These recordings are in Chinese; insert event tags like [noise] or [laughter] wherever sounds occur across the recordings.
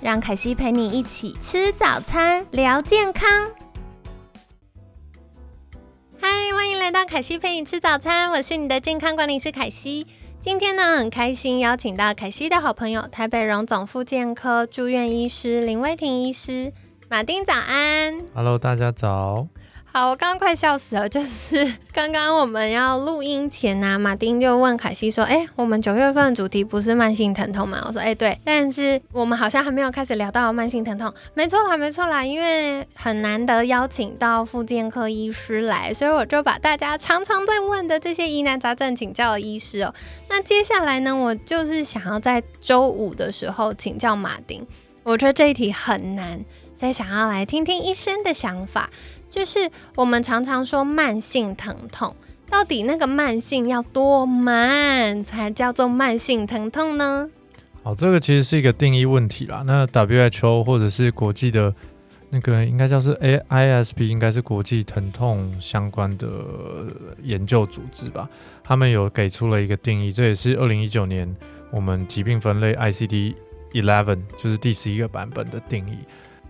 让凯西陪你一起吃早餐，聊健康。嗨，欢迎来到凯西陪你吃早餐，我是你的健康管理师凯西。今天呢，很开心邀请到凯西的好朋友，台北荣总复健科住院医师林威婷医师，马丁早安。Hello，大家早。好，我刚刚快笑死了。[laughs] 就是刚刚我们要录音前呢，马丁就问凯西说：“哎，我们九月份的主题不是慢性疼痛吗？”我说：“哎，对。”但是我们好像还没有开始聊到慢性疼痛。没错啦，没错啦，因为很难得邀请到复健科医师来，所以我就把大家常常在问的这些疑难杂症请教了医师哦。那接下来呢，我就是想要在周五的时候请教马丁。我觉得这一题很难，所以想要来听听医生的想法。就是我们常常说慢性疼痛，到底那个慢性要多慢才叫做慢性疼痛呢？好，这个其实是一个定义问题啦。那 WHO 或者是国际的那个应该叫是 AISP，应该是国际疼痛相关的研究组织吧？他们有给出了一个定义，这也是二零一九年我们疾病分类 ICD Eleven 就是第十一个版本的定义，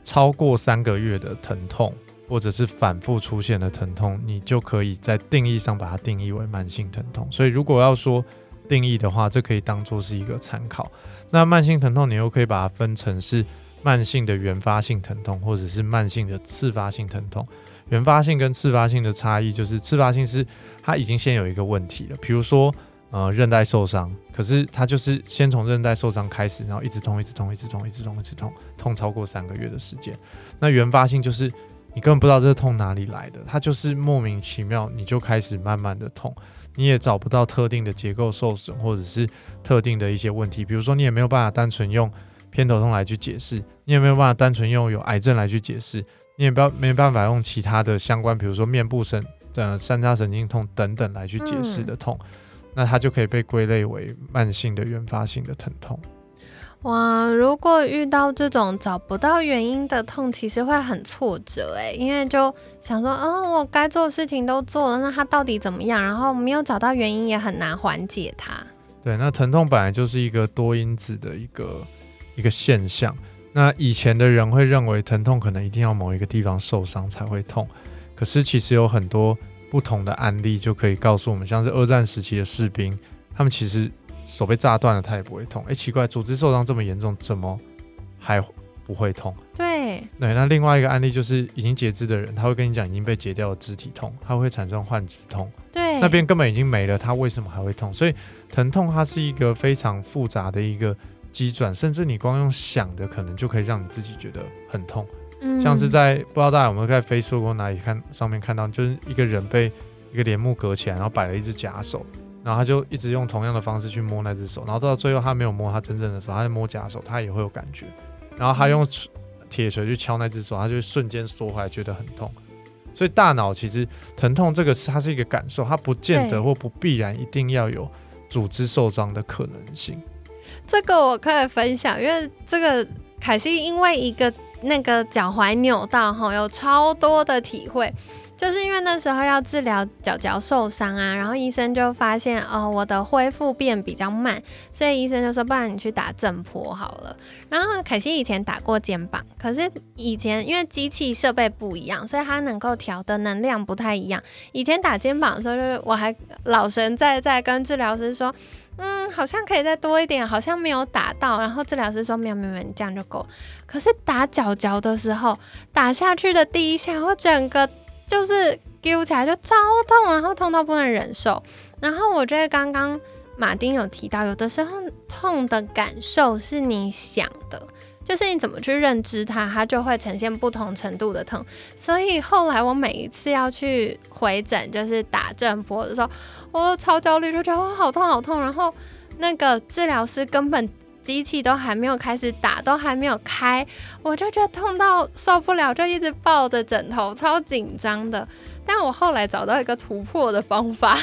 超过三个月的疼痛。或者是反复出现的疼痛，你就可以在定义上把它定义为慢性疼痛。所以如果要说定义的话，这可以当做是一个参考。那慢性疼痛，你又可以把它分成是慢性的原发性疼痛，或者是慢性的次发性疼痛。原发性跟次发性的差异就是，次发性是它已经先有一个问题了，比如说呃韧带受伤，可是它就是先从韧带受伤开始，然后一直痛，一直痛，一直痛，一直痛，一直痛，痛超过三个月的时间。那原发性就是。你根本不知道这个痛哪里来的，它就是莫名其妙，你就开始慢慢的痛，你也找不到特定的结构受损或者是特定的一些问题，比如说你也没有办法单纯用偏头痛来去解释，你也没有办法单纯用有癌症来去解释，你也不要没办法用其他的相关，比如说面部神呃三叉神经痛等等来去解释的痛，那它就可以被归类为慢性的原发性的疼痛。哇，如果遇到这种找不到原因的痛，其实会很挫折诶，因为就想说，嗯，我该做的事情都做了，那它到底怎么样？然后没有找到原因，也很难缓解它。对，那疼痛本来就是一个多因子的一个一个现象。那以前的人会认为疼痛可能一定要某一个地方受伤才会痛，可是其实有很多不同的案例就可以告诉我们，像是二战时期的士兵，他们其实。手被炸断了，他也不会痛。哎，奇怪，组织受伤这么严重，怎么还不会痛？对对。那另外一个案例就是已经截肢的人，他会跟你讲已经被截掉的肢体痛，他会产生幻肢痛。对，那边根本已经没了，他为什么还会痛？所以疼痛它是一个非常复杂的一个机转，甚至你光用想的，可能就可以让你自己觉得很痛。嗯，像是在不知道大家有没有在 Facebook 或哪里看上面看到，就是一个人被一个帘幕隔起来，然后摆了一只假手。然后他就一直用同样的方式去摸那只手，然后到最后他没有摸他真正的手，他在摸假手，他也会有感觉。然后他用铁锤去敲那只手，他就瞬间缩回来，觉得很痛。所以大脑其实疼痛这个是它是一个感受，它不见得或不必然一定要有组织受伤的可能性。这个我可以分享，因为这个凯西因为一个那个脚踝扭到哈，有超多的体会。就是因为那时候要治疗脚脚受伤啊，然后医生就发现哦，我的恢复变比较慢，所以医生就说，不然你去打正坡好了。然后凯西以前打过肩膀，可是以前因为机器设备不一样，所以它能够调的能量不太一样。以前打肩膀的时候，就是我还老神在在跟治疗师说，嗯，好像可以再多一点，好像没有打到。然后治疗师说，没有没有，你这样就够。可是打脚脚的时候，打下去的第一下，我整个。就是揪起来就超痛，然后痛到不能忍受。然后我觉得刚刚马丁有提到，有的时候痛的感受是你想的，就是你怎么去认知它，它就会呈现不同程度的痛。所以后来我每一次要去回诊，就是打正波的时候，我都超焦虑，就觉得哇好痛好痛。然后那个治疗师根本。机器都还没有开始打，都还没有开，我就觉得痛到受不了，就一直抱着枕头，超紧张的。但我后来找到一个突破的方法，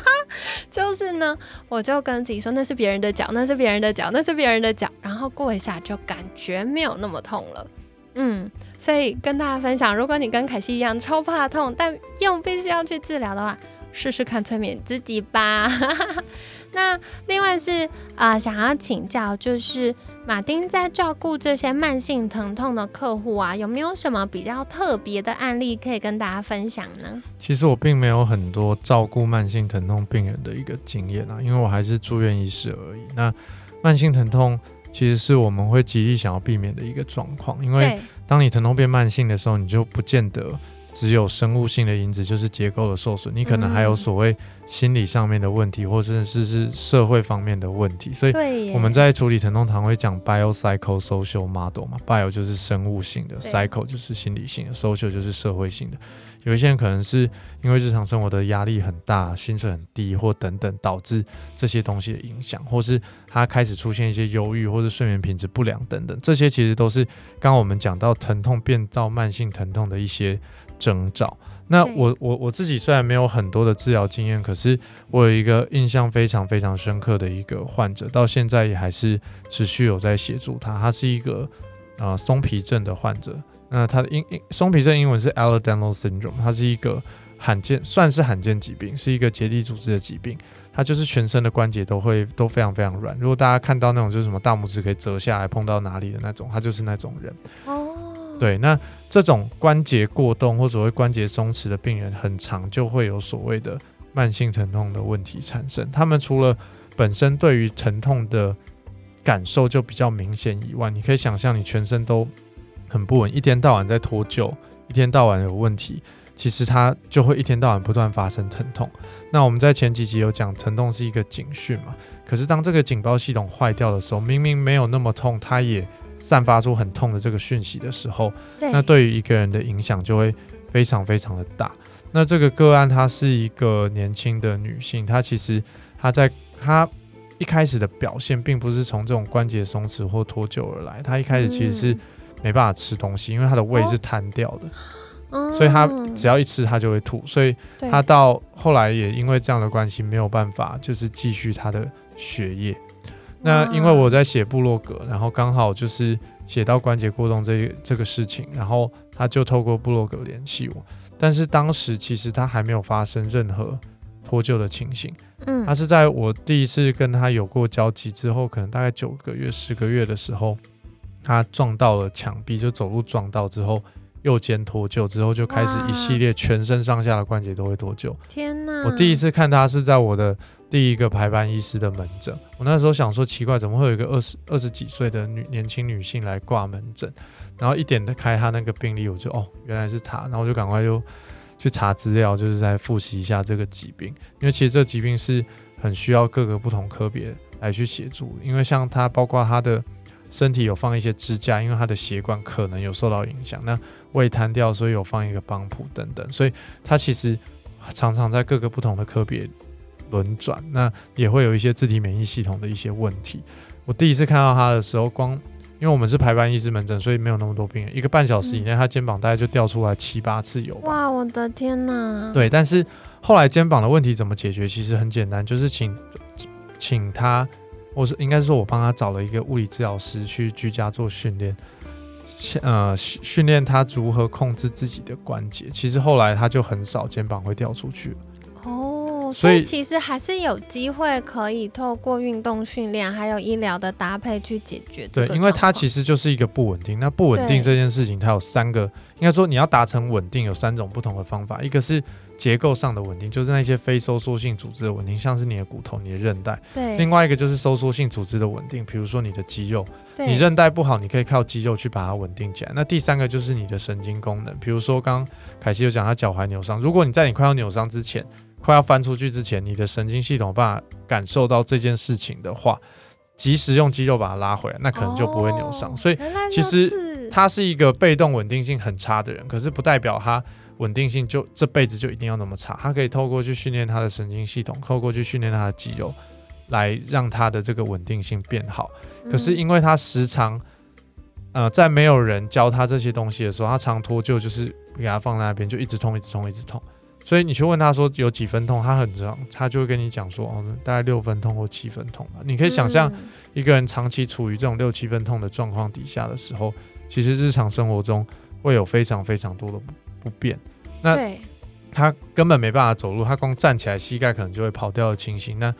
[laughs] 就是呢，我就跟自己说那是别人的脚，那是别人的脚，那是别人的脚，然后过一下就感觉没有那么痛了。嗯，所以跟大家分享，如果你跟凯西一样超怕痛，但又必须要去治疗的话，试试看催眠自己吧。[laughs] 那另外是啊，想要请教，就是马丁在照顾这些慢性疼痛的客户啊，有没有什么比较特别的案例可以跟大家分享呢？其实我并没有很多照顾慢性疼痛病人的一个经验啊，因为我还是住院医师而已。那慢性疼痛其实是我们会极力想要避免的一个状况，因为当你疼痛变慢性的时候，你就不见得。只有生物性的因子，就是结构的受损，你可能还有所谓心理上面的问题，或者是是社会方面的问题。所以我们在处理疼痛常会讲 biopsychosocial model 嘛，bio 就是生物性的，psycho 就是心理性的，social 就是社会性的。有一些人可能是因为日常生活的压力很大，薪水很低，或等等导致这些东西的影响，或是他开始出现一些忧郁，或是睡眠品质不良等等，这些其实都是刚刚我们讲到疼痛变到慢性疼痛的一些。征兆。那我我我自己虽然没有很多的治疗经验，可是我有一个印象非常非常深刻的一个患者，到现在也还是持续有在协助他。他是一个呃松皮症的患者。那他的英英松皮症英文是 Ehlers-Danlos syndrome，它是一个罕见算是罕见疾病，是一个结缔组织的疾病。它就是全身的关节都会都非常非常软。如果大家看到那种就是什么大拇指可以折下来碰到哪里的那种，他就是那种人。哦，对，那。这种关节过动或者谓关节松弛的病人，很长就会有所谓的慢性疼痛的问题产生。他们除了本身对于疼痛的感受就比较明显以外，你可以想象你全身都很不稳，一天到晚在脱臼，一天到晚有问题，其实它就会一天到晚不断发生疼痛。那我们在前几集有讲，疼痛是一个警讯嘛？可是当这个警报系统坏掉的时候，明明没有那么痛，它也散发出很痛的这个讯息的时候，那对于一个人的影响就会非常非常的大。那这个个案她是一个年轻的女性，她其实她在她一开始的表现并不是从这种关节松弛或脱臼而来，她一开始其实是没办法吃东西，因为她的胃是瘫掉的，所以她只要一吃她就会吐，所以她到后来也因为这样的关系没有办法就是继续她的学业。那因为我在写部落格，然后刚好就是写到关节过动这这个事情，然后他就透过部落格联系我，但是当时其实他还没有发生任何脱臼的情形，嗯，他是在我第一次跟他有过交集之后，可能大概九个月、十个月的时候，他撞到了墙壁，就走路撞到之后右肩脱臼，之后就开始一系列全身上下的关节都会脱臼。天哪！我第一次看他是在我的。第一个排班医师的门诊，我那时候想说奇怪，怎么会有一个二十二十几岁的女年轻女性来挂门诊？然后一点开她那个病历，我就哦原来是她，然后我就赶快就去查资料，就是在复习一下这个疾病，因为其实这疾病是很需要各个不同科别来去协助，因为像她包括她的身体有放一些支架，因为她的血管可能有受到影响，那胃瘫掉，所以有放一个帮浦等等，所以她其实常常在各个不同的科别。轮转，那也会有一些自体免疫系统的一些问题。我第一次看到他的时候，光因为我们是排班医师门诊，所以没有那么多病人。一个半小时以内，他肩膀大概就掉出来七八次油。哇，我的天哪！对，但是后来肩膀的问题怎么解决？其实很简单，就是请请他，我是应该是说我帮他找了一个物理治疗师去居家做训练，呃，训练他如何控制自己的关节。其实后来他就很少肩膀会掉出去了了。所以其实还是有机会可以透过运动训练，还有医疗的搭配去解决。对，因为它其实就是一个不稳定。那不稳定这件事情，它有三个，应该说你要达成稳定有三种不同的方法。一个是结构上的稳定，就是那些非收缩性组织的稳定，像是你的骨头、你的韧带。对。另外一个就是收缩性组织的稳定，比如说你的肌肉。你韧带不好，你可以靠肌肉去把它稳定起来。那第三个就是你的神经功能，比如说刚刚凯西有讲他脚踝扭伤，如果你在你快要扭伤之前。快要翻出去之前，你的神经系统办法感受到这件事情的话，及时用肌肉把它拉回来，那可能就不会扭伤。所以其实他是一个被动稳定性很差的人，可是不代表他稳定性就这辈子就一定要那么差。他可以透过去训练他的神经系统，透过去训练他的肌肉，来让他的这个稳定性变好。可是嗯因为他时常，呃，在没有人教他这些东西的时候，他常脱臼，就是给他放在那边，就一直痛，一直痛，一直痛。所以你去问他说有几分痛，他很长，他就会跟你讲说，哦，大概六分痛或七分痛吧。你可以想象，嗯一个人长期处于这种六七分痛的状况底下的时候，其实日常生活中会有非常非常多的不不便。那对，他根本没办法走路，他光站起来膝盖可能就会跑掉的情形。那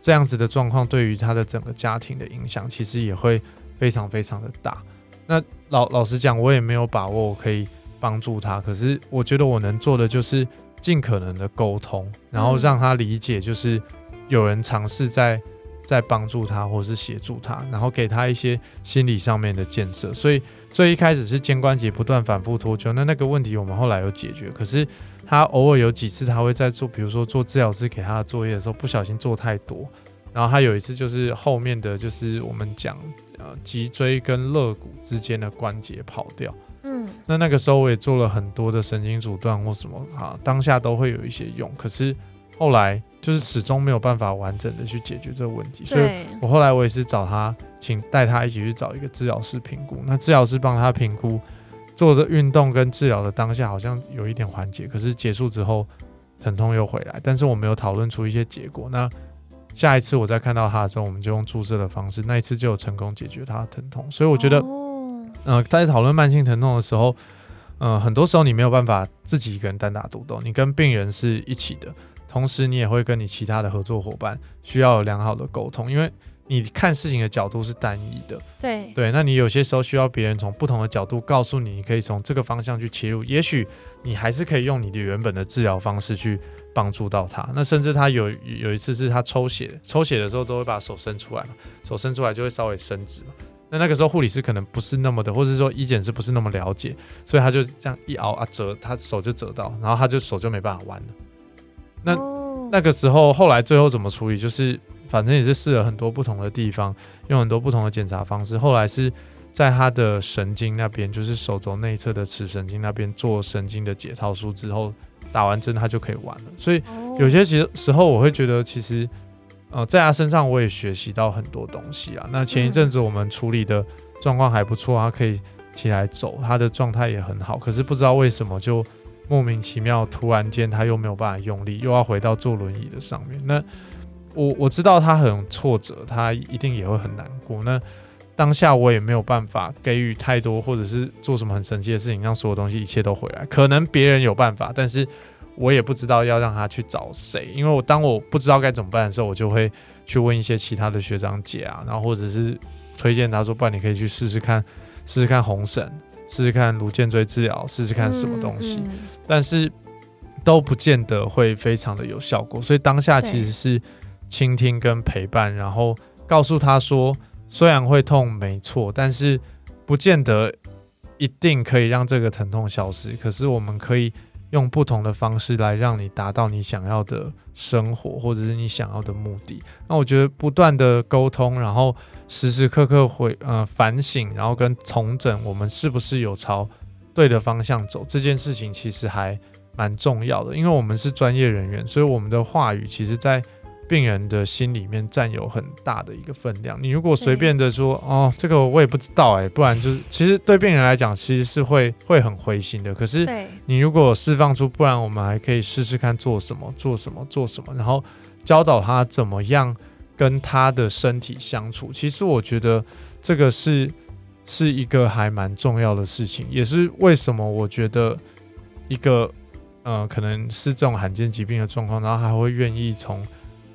这样子的状况对于他的整个家庭的影响，其实也会非常非常的大。那老老实讲，我也没有把握我可以帮助他，可是我觉得我能做的就是尽可能的沟通，然后让他理解，就是有人尝试在在帮助他，或是协助他，然后给他一些心理上面的建设。所以最一开始是肩关节不断反复脱臼，那那个问题我们后来有解决，可是他偶尔有几次他会在做，比如说做治疗师给他的作业的时候不小心做太多，然后他有一次就是后面的就是我们讲呃脊椎跟肋骨之间的关节跑掉，嗯那那个时候我也做了很多的神经阻断或什么啊，当下都会有一些用，可是后来就是始终没有办法完整的去解决这个问题，所以，我后来我也是找他，请带他一起去找一个治疗师评估。那治疗师帮他评估，做的运动跟治疗的当下好像有一点缓解，可是结束之后疼痛又回来。但是我没有讨论出一些结果。那下一次我再看到他的时候，我们就用注射的方式，那一次就有成功解决他的疼痛。所以我觉得，哦呃，在讨论慢性疼痛的时候，呃，很多时候你没有办法自己一个人单打独斗，你跟病人是一起的，同时你也会跟你其他的合作伙伴需要有良好的沟通，因为你看事情的角度是单一的，对，对，那你有些时候需要别人从不同的角度告诉你，你可以从这个方向去切入，也许你还是可以用你的原本的治疗方式去帮助到他。那甚至他有有一次是他抽血，抽血的时候都会把手伸出来嘛，手伸出来就会稍微伸直嘛。那那个时候护理师可能不是那么的，或者是说医检师不是那么了解，所以他就这样一熬啊折，他手就折到，然后他就手就没办法弯了。那哦那个时候后来最后怎么处理，就是反正也是试了很多不同的地方，用很多不同的检查方式。后来是在他的神经那边，就是手肘内侧的尺神经那边做神经的解套术之后，打完针他就可以玩了。所以哦有些时时候我会觉得，其实呃在他身上我也学习到很多东西啊。那前一阵子我们处理的状况还不错，他可以起来走，他的状态也很好。可是不知道为什么就莫名其妙，突然间他又没有办法用力，又要回到坐轮椅的上面。那我我知道他很挫折，他一定也会很难过。那当下我也没有办法给予太多，或者是做什么很神奇的事情，让所有东西一切都回来。可能别人有办法，但是我也不知道要让他去找谁，因为我当我不知道该怎么办的时候，我就会去问一些其他的学长姐啊，然后或者是推荐他说，不然你可以去试试看，试试看红绳，试试看颅颈椎治疗，试试看什么东西。嗯嗯但是都不见得会非常的有效果。所以当下其实是倾听跟陪伴，然后告诉他说，虽然会痛没错，但是不见得一定可以让这个疼痛消失。可是我们可以用不同的方式来让你达到你想要的生活，或者是你想要的目的。那我觉得不断的沟通，然后时时刻刻回呃反省，然后跟重整我们是不是有朝对的方向走，这件事情其实还蛮重要的，因为我们是专业人员，所以我们的话语其实在病人的心里面占有很大的一个分量。你如果随便的说哦，这个我也不知道哎、不然就是其实对病人来讲其实是会 [laughs] 会很灰心的。可是，你如果释放出，不然我们还可以试试看做什么，做什么，做什么，然后教导他怎么样跟他的身体相处。其实我觉得这个是是一个还蛮重要的事情，也是为什么我觉得一个呃可能是这种罕见疾病的状况，然后还会愿意从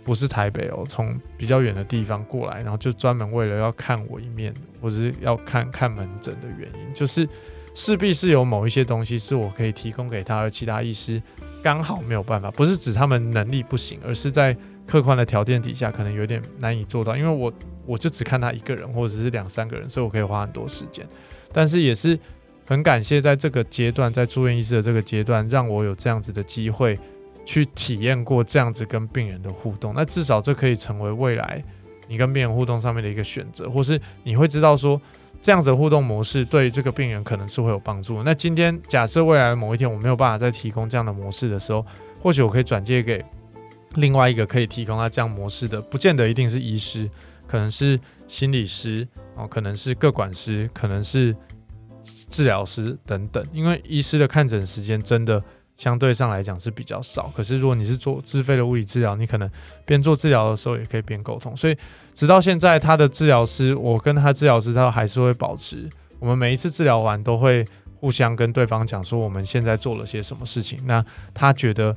不是台北哦，从比较远的地方过来，然后就专门为了要看我一面，或者是要看看门诊的原因，就是势必是有某一些东西是我可以提供给他，而其他医师刚好没有办法，不是指他们能力不行，而是在客观的条件底下可能有点难以做到，因为我我就只看他一个人或者是两三个人，所以我可以花很多时间，但是也是很感谢在这个阶段，在住院医师的这个阶段，让我有这样子的机会去体验过这样子跟病人的互动，那至少这可以成为未来你跟病人互动上面的一个选择，或是你会知道说。这样子的互动模式对这个病人可能是会有帮助。那今天假设未来某一天我没有办法再提供这样的模式的时候，或许我可以转借给另外一个可以提供他这样模式的，不见得一定是医师，可能是心理师哦，可能是各管师，可能是治疗师等等。因为医师的看诊时间真的相对上来讲是比较少，可是如果你是做自费的物理治疗，你可能边做治疗的时候也可以边沟通。所以直到现在，他的治疗师，我跟他治疗师，他还是会保持，我们每一次治疗完都会互相跟对方讲说我们现在做了些什么事情。那他觉得。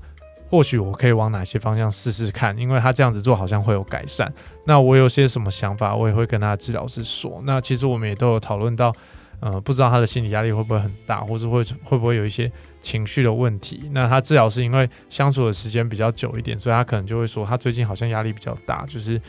或许我可以往哪些方向试试看，因为他这样子做好像会有改善。那我有些什么想法，我也会跟他的治疗师说。那其实我们也都有讨论到，呃，不知道他的心理压力会不会很大，或者会会不会有一些情绪的问题。那他治疗是因为相处的时间比较久一点，所以他可能就会说他最近好像压力比较大，就是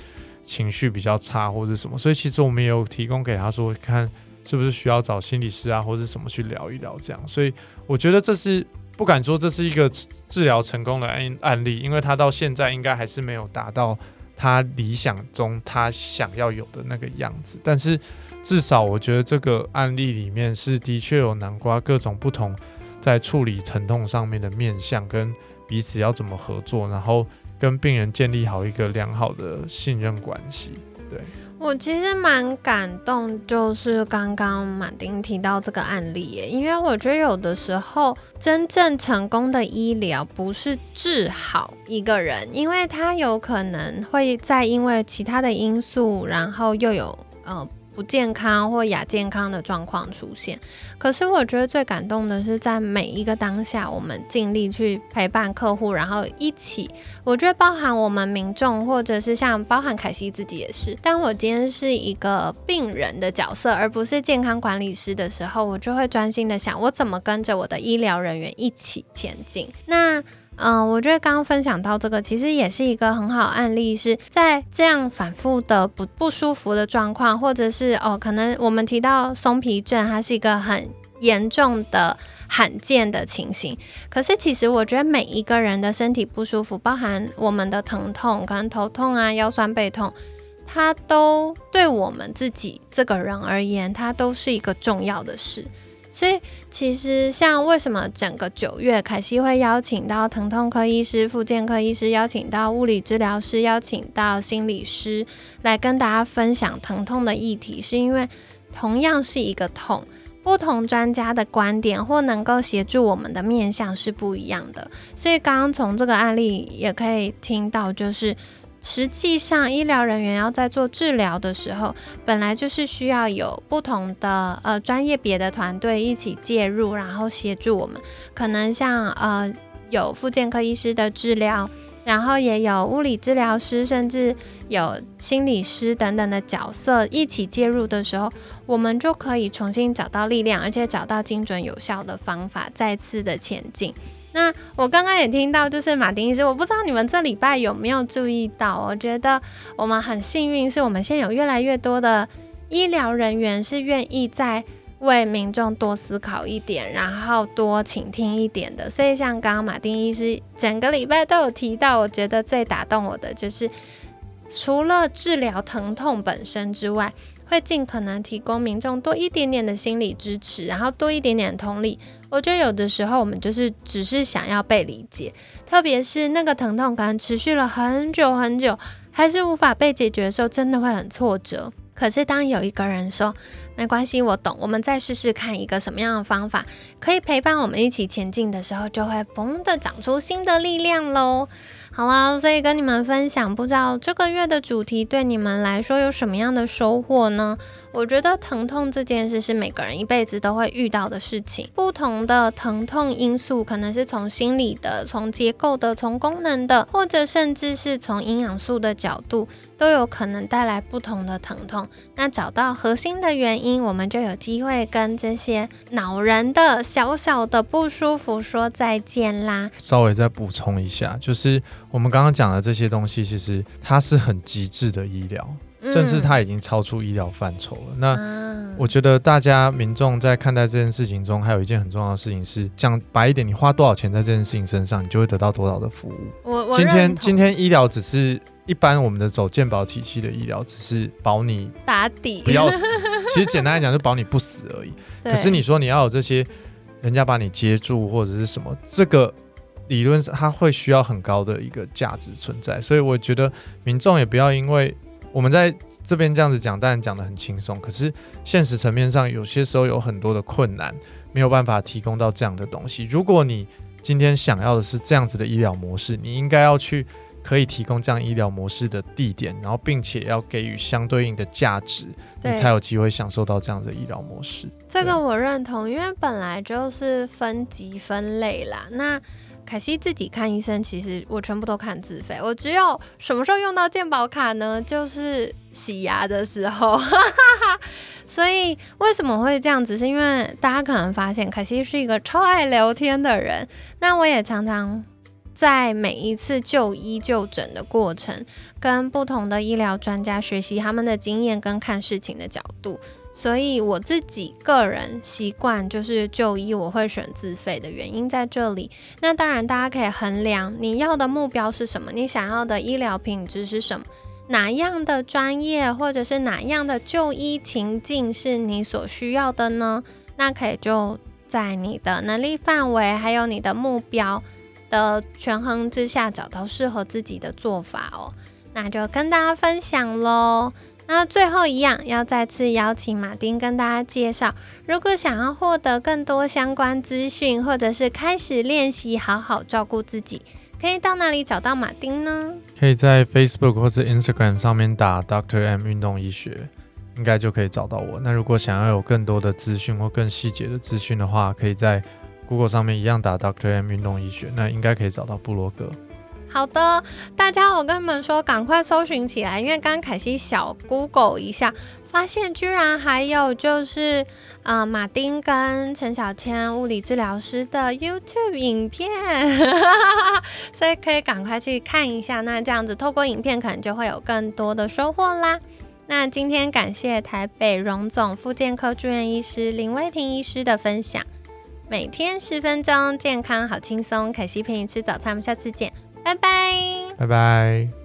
情绪比较差或者什么。所以其实我们也有提供给他说，看是不是需要找心理师啊，或者什么去聊一聊这样。所以我觉得这是。不敢说这是一个治疗成功的案案例，因为他到现在应该还是没有达到他理想中他想要有的那个样子。但是至少我觉得这个案例里面是的确有南瓜各种不同在处理疼痛上面的面向，跟彼此要怎么合作，然后跟病人建立好一个良好的信任关系。对。我其实蛮感动，就是刚刚马丁提到这个案例耶，因为我觉得有的时候真正成功的医疗不是治好一个人，因为他有可能会在因为其他的因素，然后又有呃。不健康或亚健康的状况出现，可是我觉得最感动的是在每一个当下，我们尽力去陪伴客户，然后一起。我觉得包含我们民众，或者是像包含凯西自己也是。当我今天是一个病人的角色，而不是健康管理师的时候，我就会专心的想，我怎么跟着我的医疗人员一起前进。那。嗯，我觉得刚刚分享到这个，其实也是一个很好案例，是在这样反复的不不舒服的状况，或者是哦，可能我们提到松皮症，它是一个很严重的罕见的情形。可是其实我觉得每一个人的身体不舒服，包含我们的疼痛，可能头痛啊、腰酸背痛，它都对我们自己这个人而言，它都是一个重要的事。所以其实像为什么整个九月凯西会邀请到疼痛科医师、复健科医师，邀请到物理治疗师，邀请到心理师来跟大家分享疼痛的议题，是因为同样是一个痛，不同专家的观点或能够协助我们的面向是不一样的。所以刚刚从这个案例也可以听到，就是。实际上，医疗人员要在做治疗的时候，本来就是需要有不同的呃专业别的团队一起介入，然后协助我们。可能像呃有复健科医师的治疗，然后也有物理治疗师，甚至有心理师等等的角色一起介入的时候，我们就可以重新找到力量，而且找到精准有效的方法，再次的前进。那我刚刚也听到，就是马丁医师，我不知道你们这礼拜有没有注意到？我觉得我们很幸运，是我们现在有越来越多的医疗人员是愿意在为民众多思考一点，然后多倾听一点的。所以像刚刚马丁医师整个礼拜都有提到，我觉得最打动我的就是，除了治疗疼痛本身之外。会尽可能提供民众多一点点的心理支持，然后多一点点同理。我觉得有的时候我们就是只是想要被理解，特别是那个疼痛感持续了很久很久，还是无法被解决的时候，真的会很挫折。可是当有一个人说没关系，我懂，我们再试试看一个什么样的方法可以陪伴我们一起前进的时候，就会嘣的长出新的力量喽。好了，所以跟你们分享，不知道这个月的主题对你们来说有什么样的收获呢？我觉得疼痛这件事是每个人一辈子都会遇到的事情，不同的疼痛因素可能是从心理的、从结构的、从功能的，或者甚至是从营养素的角度，都有可能带来不同的疼痛。那找到核心的原因，我们就有机会跟这些恼人的小小的不舒服说再见啦。稍微再补充一下，就是我们刚刚讲的这些东西，其实它是很极致的医疗。甚至它已经超出医疗范畴了。那我觉得大家民众在看待这件事情中，还有一件很重要的事情是，讲白一点，你花多少钱在这件事情身上，你就会得到多少的服务。我今天今天医疗只是一般我们的走健保体系的医疗，只是保你打底，不要死。其实简单来讲，就保你不死而已。[laughs] 可是你说你要有这些，人家把你接住或者是什么，这个理论上它会需要很高的一个价值存在，所以我觉得民众也不要因为我们在这边这样子讲，当然讲的很轻松，可是现实层面上有些时候有很多的困难，没有办法提供到这样的东西。如果你今天想要的是这样子的医疗模式，你应该要去可以提供这样医疗模式的地点，然后并且要给予相对应的价值，你才有机会享受到这样的医疗模式。这个我认同，因为本来就是分级分类啦。那凯西自己看医生，其实我全部都看自费，我只有什么时候用到健保卡呢？就是洗牙的时候。[laughs] 所以为什么会这样子？是因为大家可能发现凯西是一个超爱聊天的人。那我也常常在每一次就医就诊的过程，跟不同的医疗专家学习他们的经验跟看事情的角度。所以我自己个人习惯就是就医，我会选自费的原因在这里。那当然，大家可以衡量你要的目标是什么，你想要的医疗品质是什么。哪样的专业或者是哪样的就医情境是你所需要的呢？那可以就在你的能力范围还有你的目标的权衡之下，找到适合自己的做法哦。那就跟大家分享喽。那最后一样，要再次邀请马丁跟大家介绍，如果想要获得更多相关资讯，或者是开始练习好好照顾自己。可以到哪里找到马丁呢？可以在 Facebook 或是 Instagram 上面打 Doctor M 运动医学，应该就可以找到我。那如果想要有更多的资讯或更细节的资讯的话，可以在 Google 上面一样打 Doctor M 运动医学，那应该可以找到布罗格。好的，大家，我跟你们说，赶快搜寻起来，因为刚凯西小 Google 一下，发现居然还有就是，呃，马丁跟陈小千物理治疗师的 YouTube 影片，所以可以赶快去看一下。那这样子，透过影片可能就会有更多的收获啦。那今天感谢台北荣总复健科住院医师林威婷医师的分享，每天十分钟，健康好轻松。凯西陪你吃早餐，我们下次见。拜拜，拜拜。